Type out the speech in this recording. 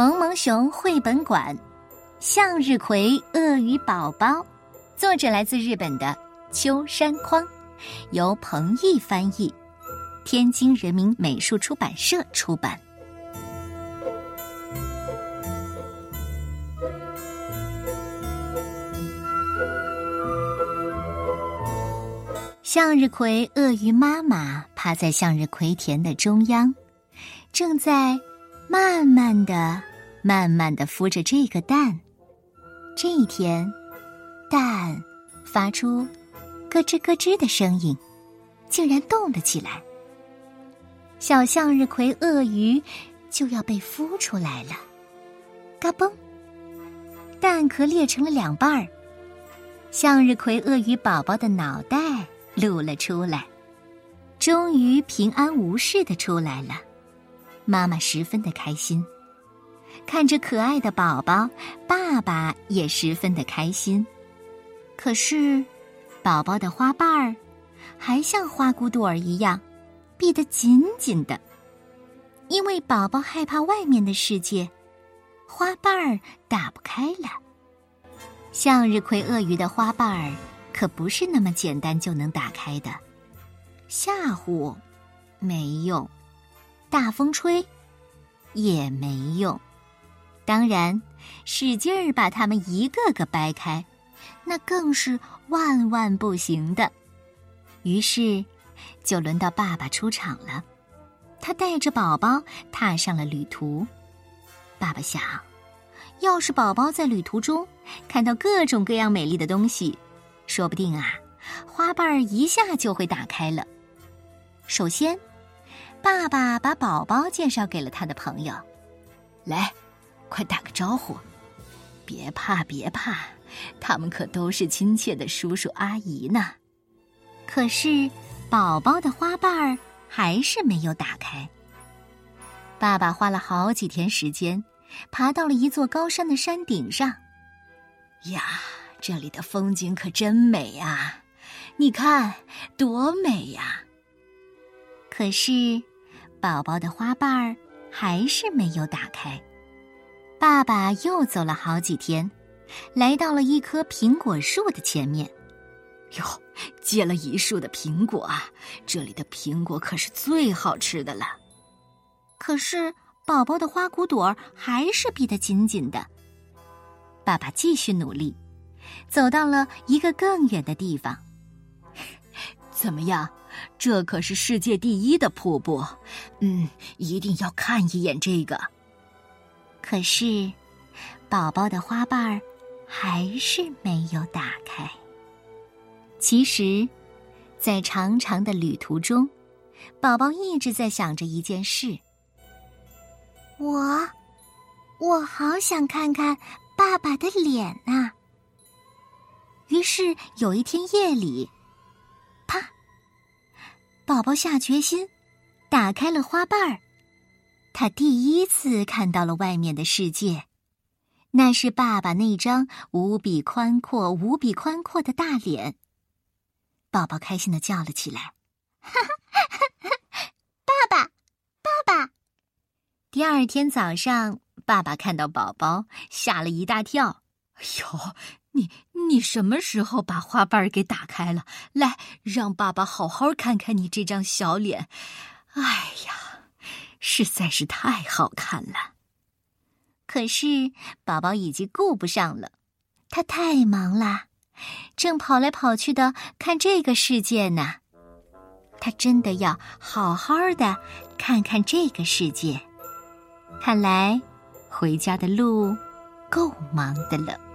萌萌熊绘本馆，《向日葵鳄鱼宝宝》，作者来自日本的秋山匡，由彭毅翻译，天津人民美术出版社出版。向日葵鳄鱼妈妈趴在向日葵田的中央，正在。慢慢的，慢慢的孵着这个蛋。这一天，蛋发出咯吱咯吱的声音，竟然动了起来。小向日葵鳄鱼就要被孵出来了，嘎嘣！蛋壳裂成了两半儿，向日葵鳄鱼宝宝的脑袋露了出来，终于平安无事的出来了。妈妈十分的开心，看着可爱的宝宝，爸爸也十分的开心。可是，宝宝的花瓣儿还像花骨朵儿一样闭得紧紧的，因为宝宝害怕外面的世界，花瓣儿打不开了。向日葵鳄鱼的花瓣儿可不是那么简单就能打开的，吓唬没用。大风吹，也没用。当然，使劲儿把它们一个个掰开，那更是万万不行的。于是，就轮到爸爸出场了。他带着宝宝踏上了旅途。爸爸想，要是宝宝在旅途中看到各种各样美丽的东西，说不定啊，花瓣儿一下就会打开了。首先。爸爸把宝宝介绍给了他的朋友，来，快打个招呼！别怕，别怕，他们可都是亲切的叔叔阿姨呢。可是，宝宝的花瓣儿还是没有打开。爸爸花了好几天时间，爬到了一座高山的山顶上。呀，这里的风景可真美呀！你看，多美呀！可是。宝宝的花瓣儿还是没有打开。爸爸又走了好几天，来到了一棵苹果树的前面。哟，结了一树的苹果啊！这里的苹果可是最好吃的了。可是宝宝的花骨朵儿还是闭得紧紧的。爸爸继续努力，走到了一个更远的地方。怎么样？这可是世界第一的瀑布，嗯，一定要看一眼这个。可是，宝宝的花瓣儿还是没有打开。其实，在长长的旅途中，宝宝一直在想着一件事：我，我好想看看爸爸的脸呐。于是有一天夜里。啪宝宝下决心，打开了花瓣儿。他第一次看到了外面的世界，那是爸爸那张无比宽阔、无比宽阔的大脸。宝宝开心的叫了起来：“哈哈，爸爸，爸爸！”第二天早上，爸爸看到宝宝，吓了一大跳。“哎呦！”你你什么时候把花瓣给打开了？来，让爸爸好好看看你这张小脸。哎呀，实在是太好看了。可是宝宝已经顾不上了，他太忙了，正跑来跑去的看这个世界呢。他真的要好好的看看这个世界。看来回家的路够忙的了。